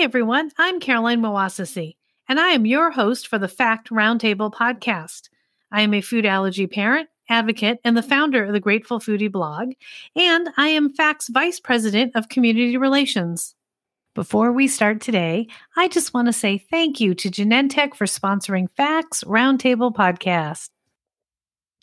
Everyone. I'm Caroline Moassessi, and I am your host for the FAACT Roundtable podcast. I am a food allergy parent, advocate, and the founder of the Grateful Foodie blog, and I am FAACT's Vice President of Community Relations. Before we start today, I just want to say thank you to Genentech for sponsoring FAACT's Roundtable Podcast.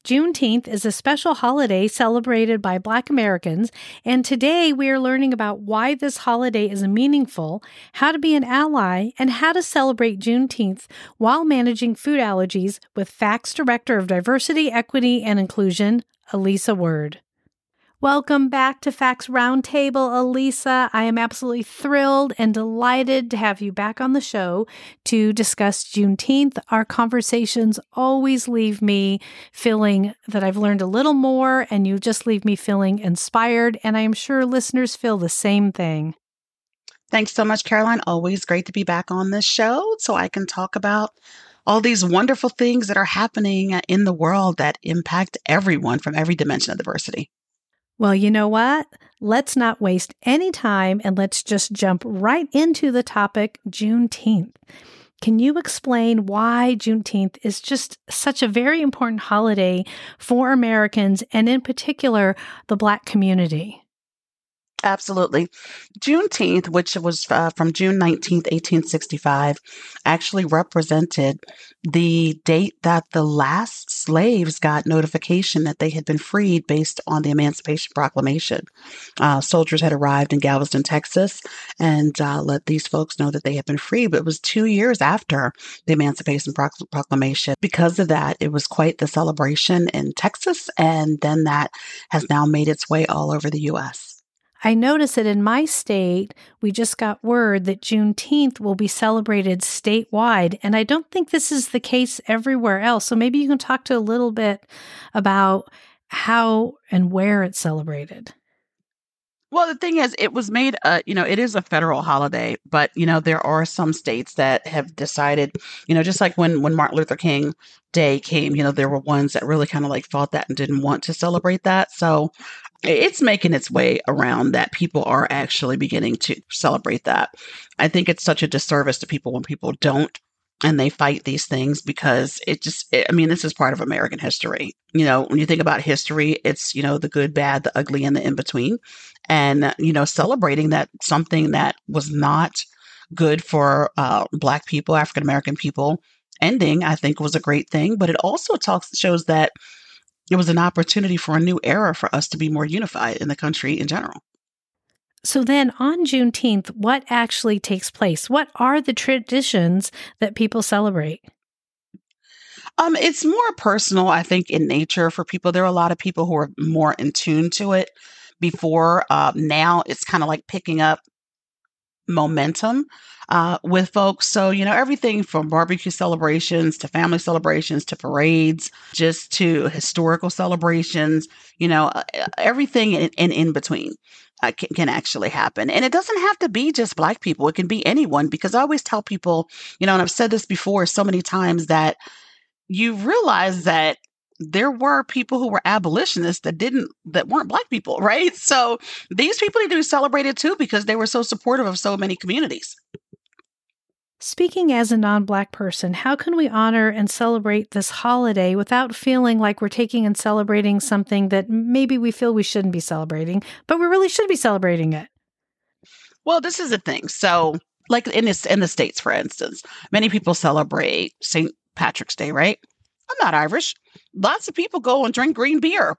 Juneteenth is a special holiday celebrated by Black Americans, and today we are learning about why this holiday is meaningful, how to be an ally, and how to celebrate Juneteenth while managing food allergies with FAACT's Director of Diversity, Equity, and Inclusion, Aleasa Word. Welcome back to FAACT's Roundtable, Aleasa. I am absolutely thrilled and delighted to have you back on the show to discuss Juneteenth. Our conversations always leave me feeling that I've learned a little more, and you just leave me feeling inspired. And I am sure listeners feel the same thing. Thanks so much, Caroline. Always great to be back on this show so I can talk about all these wonderful things that are happening in the world that impact everyone from every dimension of diversity. Well, you know what? Let's not waste any time and let's just jump right into the topic Juneteenth. Can you explain why Juneteenth is just such a very important holiday for Americans and, in particular, the Black community? Absolutely. Juneteenth, which was uh, from June 19th, 1865, actually represented the date that the last slaves got notification that they had been freed based on the Emancipation Proclamation. Uh, soldiers had arrived in Galveston, Texas, and uh, let these folks know that they had been freed. But it was two years after the Emancipation Proclamation. Because of that, it was quite the celebration in Texas, and then that has now made its way all over the U.S. I notice that in my state, we just got word that Juneteenth will be celebrated statewide. And I don't think this is the case everywhere else. So maybe you can talk to a little bit about how and where it's celebrated. Well, the thing is, it was made, uh, you know, it is a federal holiday, but you know, there are some states that have decided, you know, just like when when Martin Luther King Day came, you know, there were ones that really kind of like fought that and didn't want to celebrate that. So it's making its way around that people are actually beginning to celebrate that. I think it's such a disservice to people when people don't and they fight these things because it just it, i mean this is part of american history. You know when you think about history it's you know the good bad the ugly and the in between and you know celebrating that something that was not good for uh, black people african american people ending i think was a great thing. But it also talks shows that it was an opportunity for a new era for us to be more unified in the country in general. So then on Juneteenth, what actually takes place? What are the traditions that people celebrate? Um, it's more personal, I think, in nature for people. There are a lot of people who are more in tune to it before. Uh, now it's kind of like picking up momentum uh, with folks. So, you know, everything from barbecue celebrations to family celebrations to parades, just to historical celebrations, you know, uh, everything in, in, in between. Uh, can, can, actually happen. And it doesn't have to be just Black people, it can be anyone. Because I always tell people, you know, and I've said this before so many times that you realize that there were people who were abolitionists that didn't that weren't black people right so these people need to be celebrated too because they were so supportive of so many communities Speaking as a non Black person, how can we honor and celebrate this holiday without feeling like we're taking and celebrating something that maybe we feel we shouldn't be celebrating, but we really should be celebrating it? Well, this is the thing. So, like in this in the states, for instance, many people celebrate St. Patrick's Day, right? I'm not Irish. Lots of people go and drink green beer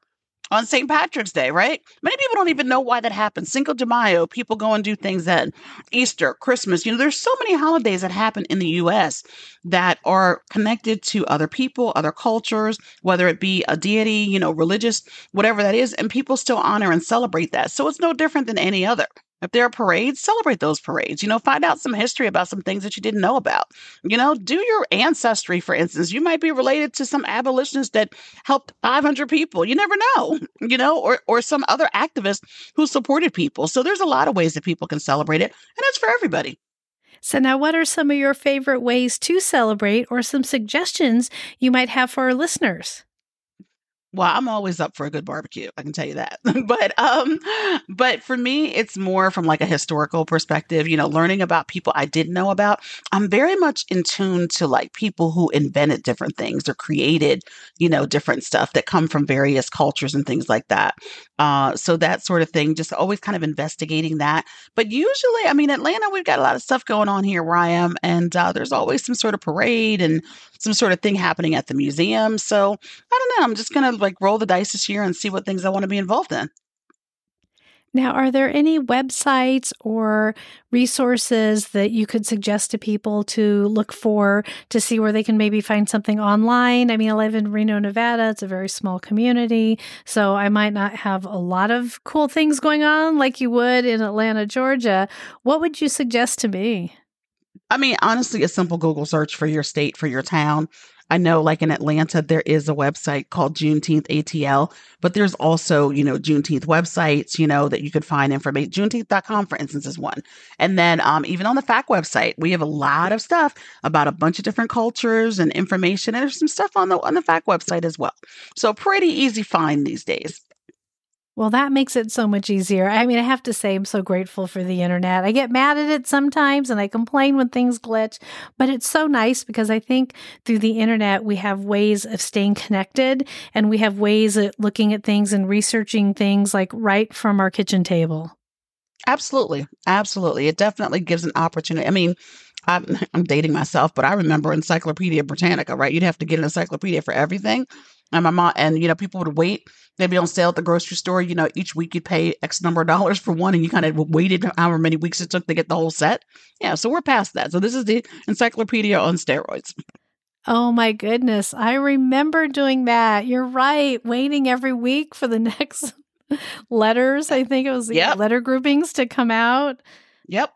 on St. Patrick's Day, right? Many people don't even know why that happens. Cinco de Mayo, people go and do things then. Easter, Christmas, you know, there's so many holidays that happen in the US that are connected to other people, other cultures, whether it be a deity, you know, religious, whatever that is, and people still honor and celebrate that. So it's no different than any other. If there are parades, celebrate those parades. You know, find out some history about some things that you didn't know about. You know, do your ancestry, for instance. You might be related to some abolitionists that helped 500 people. You never know, you know, or, or some other activist who supported people. So there's a lot of ways that people can celebrate it, and it's for everybody. So, now what are some of your favorite ways to celebrate or some suggestions you might have for our listeners? Well, I'm always up for a good barbecue. I can tell you that. but um but for me it's more from like a historical perspective, you know, learning about people I didn't know about. I'm very much in tune to like people who invented different things or created, you know, different stuff that come from various cultures and things like that. Uh so that sort of thing just always kind of investigating that. But usually, I mean, Atlanta we've got a lot of stuff going on here where I am and uh, there's always some sort of parade and some sort of thing happening at the museum. So, I don't know, I'm just going to like roll the dice this year and see what things I want to be involved in. Now, are there any websites or resources that you could suggest to people to look for to see where they can maybe find something online? I mean, I live in Reno, Nevada. It's a very small community, so I might not have a lot of cool things going on like you would in Atlanta, Georgia. What would you suggest to me? I mean, honestly, a simple Google search for your state, for your town, I know, like in Atlanta, there is a website called Juneteenth ATL, but there's also, you know, Juneteenth websites, you know, that you could find information. Juneteenth.com, for instance, is one. And then um, even on the FAACT website, we have a lot of stuff about a bunch of different cultures and information. And there's some stuff on the on the FAACT website as well. So pretty easy find these days. Well, that makes it so much easier. I mean, I have to say, I'm so grateful for the internet. I get mad at it sometimes and I complain when things glitch, but it's so nice because I think through the internet, we have ways of staying connected and we have ways of looking at things and researching things like right from our kitchen table. Absolutely. Absolutely. It definitely gives an opportunity. I mean, I'm, I'm dating myself, but I remember Encyclopedia Britannica, right? You'd have to get an encyclopedia for everything. And my mom, and you know, people would wait. They'd be on sale at the grocery store. You know, each week you'd pay X number of dollars for one, and you kind of waited however many weeks it took to get the whole set. Yeah, so we're past that. So this is the encyclopedia on steroids. Oh my goodness. I remember doing that. You're right. Waiting every week for the next letters. I think it was yep. letter groupings to come out. Yep.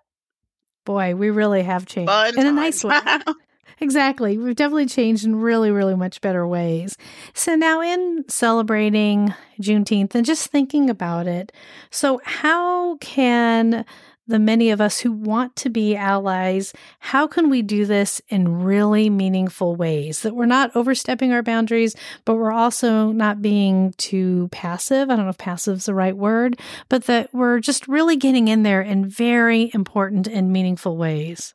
Boy, we really have changed Fun in a nice way. Exactly. We've definitely changed in really, really much better ways. So now in celebrating Juneteenth and just thinking about it, so how can the many of us who want to be allies, how can we do this in really meaningful ways that we're not overstepping our boundaries, but we're also not being too passive? I don't know if passive is the right word, but that we're just really getting in there in very important and meaningful ways.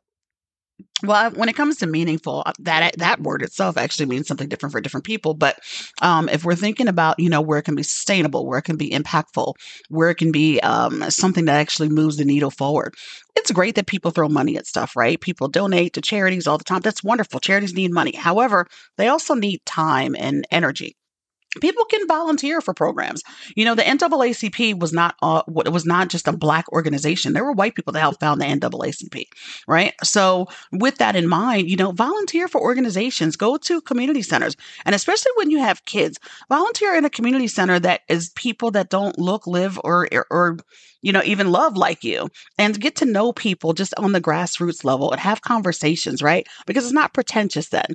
Well, when it comes to meaningful, uh, that that word itself actually means something different for different people. But um, if we're thinking about, you know, where it can be sustainable, where it can be impactful, where it can be um, something that actually moves the needle forward, it's great that people throw money at stuff, right? People donate to charities all the time. That's wonderful. Charities need money. However, they also need time and energy people can volunteer for programs. You know, the NAACP was not uh, it was not just a black organization. There were white people that helped found the NAACP, right? So, with that in mind, you know, volunteer for organizations, go to community centers, and especially when you have kids, volunteer in a community center that is people that don't look, live, or or you know, even love like you and get to know people just on the grassroots level and have conversations, right? Because it's not pretentious then.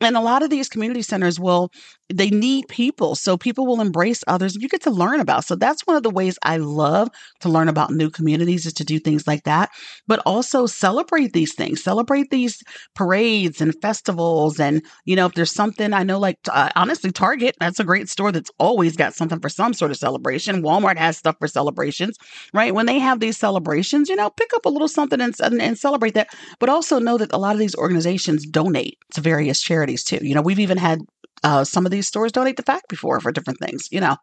And a lot of these community centers will, they need people. So people will embrace others you get to learn about. So that's one of the ways I love to learn about new communities is to do things like that, but also celebrate these things, celebrate these parades and festivals. And, you know, if there's something I know, like uh, honestly, Target, that's a great store that's always got something for some sort of celebration. Walmart has stuff for celebrations right? When they have these celebrations, you know, pick up a little something and, and, and celebrate that. But also know that a lot of these organizations donate to various charities too. You know, we've even had uh, some of these stores donate to FAACT before for different things, you know.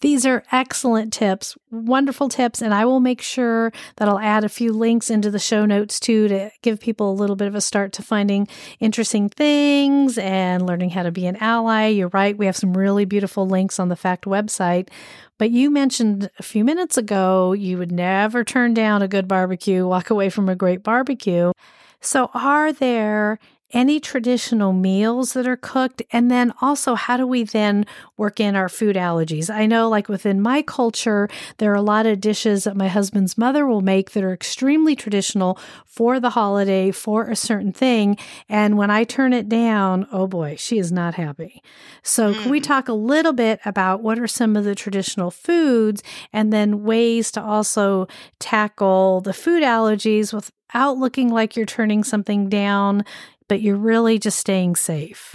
These are excellent tips, wonderful tips. And I will make sure that I'll add a few links into the show notes too to give people a little bit of a start to finding interesting things and learning how to be an ally. You're right. We have some really beautiful links on the FAACT website. But you mentioned a few minutes ago you would never turn down a good barbecue, walk away from a great barbecue. So, are there any traditional meals that are cooked? And then also, how do we then work in our food allergies? I know, like within my culture, there are a lot of dishes that my husband's mother will make that are extremely traditional for the holiday, for a certain thing. And when I turn it down, oh boy, she is not happy. So, can we mm. talk a little bit about what are some of the traditional foods and then ways to also tackle the food allergies without looking like you're turning something down but you're really just staying safe.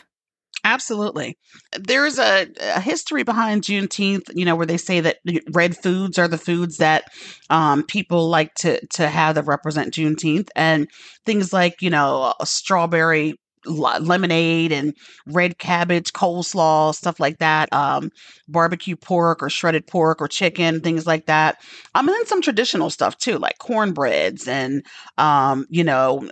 Absolutely. There's a, a, history behind Juneteenth, you know, where they say that red foods are the foods that um, people like to, to have that represent Juneteenth. And things like, you know, strawberry lemonade and red cabbage, coleslaw, stuff like that, um, barbecue pork or shredded pork or chicken, things like that. Um, and then some traditional stuff too, like cornbreads and, um, you know,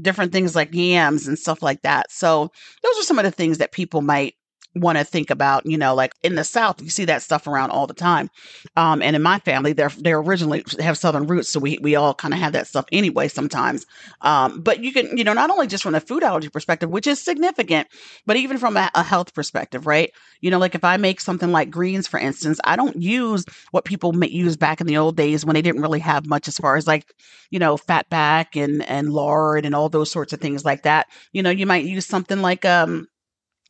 different things like yams and stuff like that. So those are some of the things that people might want to think about, you know, like in the South, you see that stuff around all the time. Um, and in my family, they're they're originally have Southern roots, so we we all kind of have that stuff anyway sometimes. Um, but you can, you know, not only just from the food allergy perspective, which is significant, but even from a, a health perspective, right? You know, like if I make something like greens, for instance, I don't use what people may use back in the old days when they didn't really have much as far as like, you know, fat back and and lard and all those sorts of things like that. You know, you might use something like um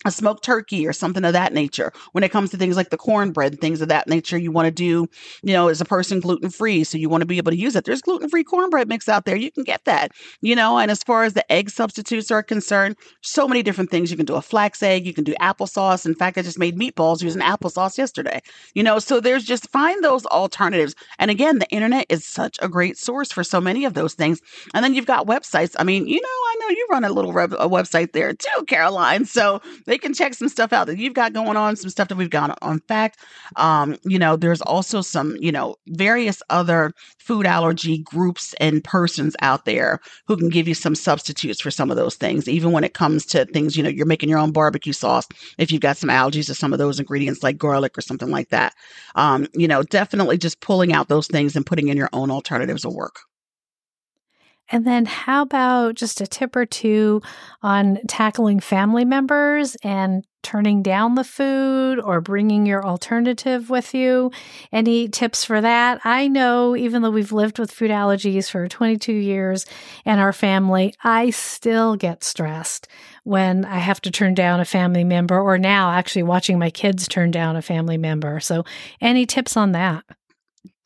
a smoked turkey or something of that nature. When it comes to things like the cornbread, things of that nature, you want to do, you know, as a person gluten free. So you want to be able to use it. There's gluten free cornbread mix out there. You can get that, you know. And as far as the egg substitutes are concerned, so many different things. You can do a flax egg, you can do applesauce. In fact, I just made meatballs using applesauce yesterday, you know. So there's just find those alternatives. And again, the internet is such a great source for so many of those things. And then you've got websites. I mean, you know, I know you run a little a website there too, Caroline. So they can check some stuff out that you've got going on, some stuff that we've got on FAACT. Um, you know, there's also some, you know, various other food allergy groups and persons out there who can give you some substitutes for some of those things, even when it comes to things, you know, you're making your own barbecue sauce. If you've got some allergies to some of those ingredients like garlic or something like that, um, you know, definitely just pulling out those things and putting in your own alternatives will work. And then, how about just a tip or two on tackling family members and turning down the food or bringing your alternative with you? Any tips for that? I know, even though we've lived with food allergies for 22 years and our family, I still get stressed when I have to turn down a family member, or now actually watching my kids turn down a family member. So, any tips on that?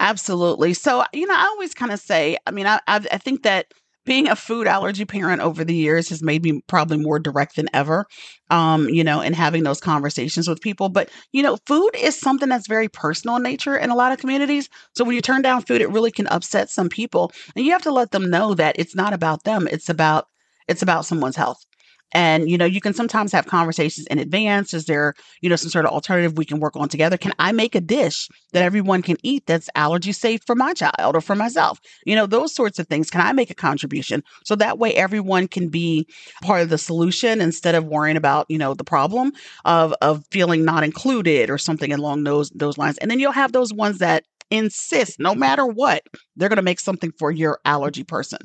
Absolutely. So, you know, I always kind of say, I mean, I, I, think that being a food allergy parent over the years has made me probably more direct than ever um you know and having those conversations with people. But you know food is something that's very personal in nature in a lot of communities. So when you turn down food it really can upset some people. And you have to let them know that it's not about them it's about it's about someone's health and, you know, you can sometimes have conversations in advance. Is there, you know, some sort of alternative we can work on together? Can I make a dish that everyone can eat that's allergy safe for my child or for myself? You know, those sorts of things. Can I make a contribution? So that way everyone can be part of the solution instead of worrying about, you know, the problem of of feeling not included or something along those those lines. And then you'll have those ones that insist no matter what they're going to make something for your allergy person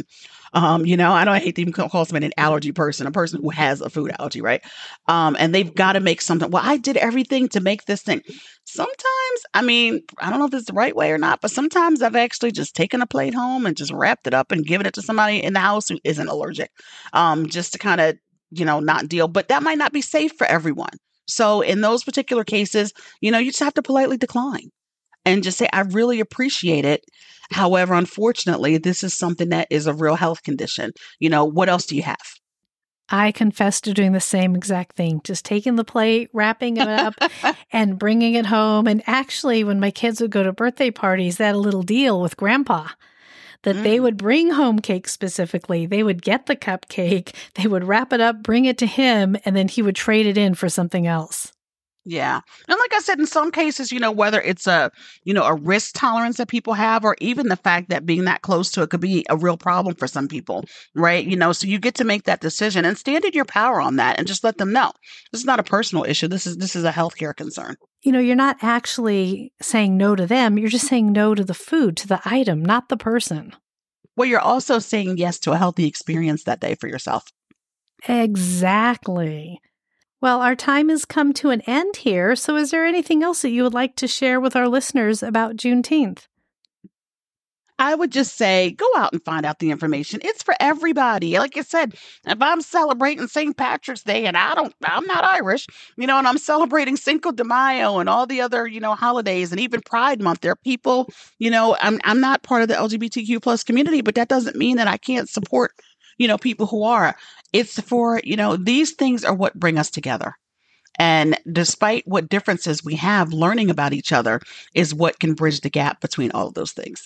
um you know i know i hate to even call someone an allergy person a person who has a food allergy right? Um and they've got to make something well i did everything to make this thing. Sometimes i mean i don't know if it's the right way or not but sometimes i've actually just taken a plate home and just wrapped it up and given it to somebody in the house who isn't allergic um just to kind of you know not deal but that might not be safe for everyone. So in those particular cases you know you just have to politely decline and just say, I really appreciate it. However, unfortunately, this is something that is a real health condition. You know, what else do you have? I confess to doing the same exact thing, just taking the plate, wrapping it up, and bringing it home. And actually, when my kids would go to birthday parties, they had a little deal with grandpa that mm. they would bring home cake specifically. They would get the cupcake, they would wrap it up, bring it to him, and then he would trade it in for something else. Yeah. And like I said, in some cases, you know, whether it's a, you know, a risk tolerance that people have, or even the fact that being that close to it could be a real problem for some people, right? You know, so you get to make that decision and stand in your power on that and just let them know. This is not a personal issue. This is this is a healthcare concern. You know, you're not actually saying no to them. You're just saying no to the food, to the item, not the person. Well, you're also saying yes to a healthy experience that day for yourself. Exactly. Well, our time has come to an end here. So, is there anything else that you would like to share with our listeners about Juneteenth? I would just say go out and find out the information. It's for everybody. Like I said, if I'm celebrating St. Patrick's Day and I don't, I'm not Irish, you know, and I'm celebrating Cinco de Mayo and all the other, you know, holidays and even Pride Month, there are people, you know, I'm I'm not part of the LGBTQ plus community, but that doesn't mean that I can't support, you know, people who are. It's for, you know, these things are what bring us together. And despite what differences we have, learning about each other is what can bridge the gap between all of those things.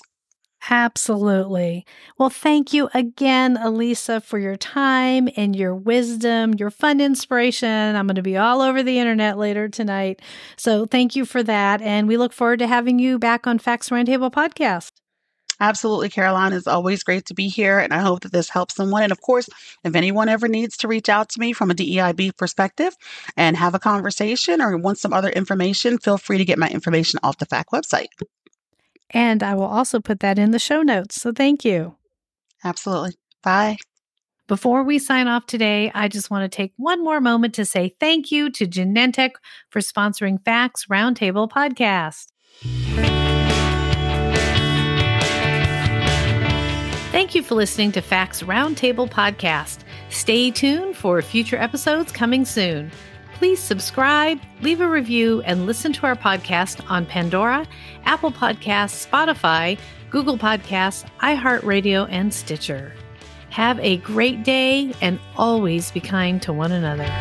Absolutely. Well, thank you again, Aleasa, for your time and your wisdom, your fun inspiration. I'm going to be all over the internet later tonight. So thank you for that. And we look forward to having you back on FAACT's Roundtable podcast. Absolutely, Caroline. It's always great to be here, and I hope that this helps someone. And of course, if anyone ever needs to reach out to me from a DEIB perspective and have a conversation or want some other information, feel free to get my information off the FAACT website. And I will also put that in the show notes. So thank you. Absolutely. Bye. Before we sign off today, I just want to take one more moment to say thank you to Genentech for sponsoring FAACT's Roundtable podcast. Thank you for listening to FAACT's Roundtable podcast. Stay tuned for future episodes coming soon. Please subscribe, leave a review, and listen to our podcast on Pandora, Apple Podcasts, Spotify, Google Podcasts, iHeartRadio, and Stitcher. Have a great day and always be kind to one another.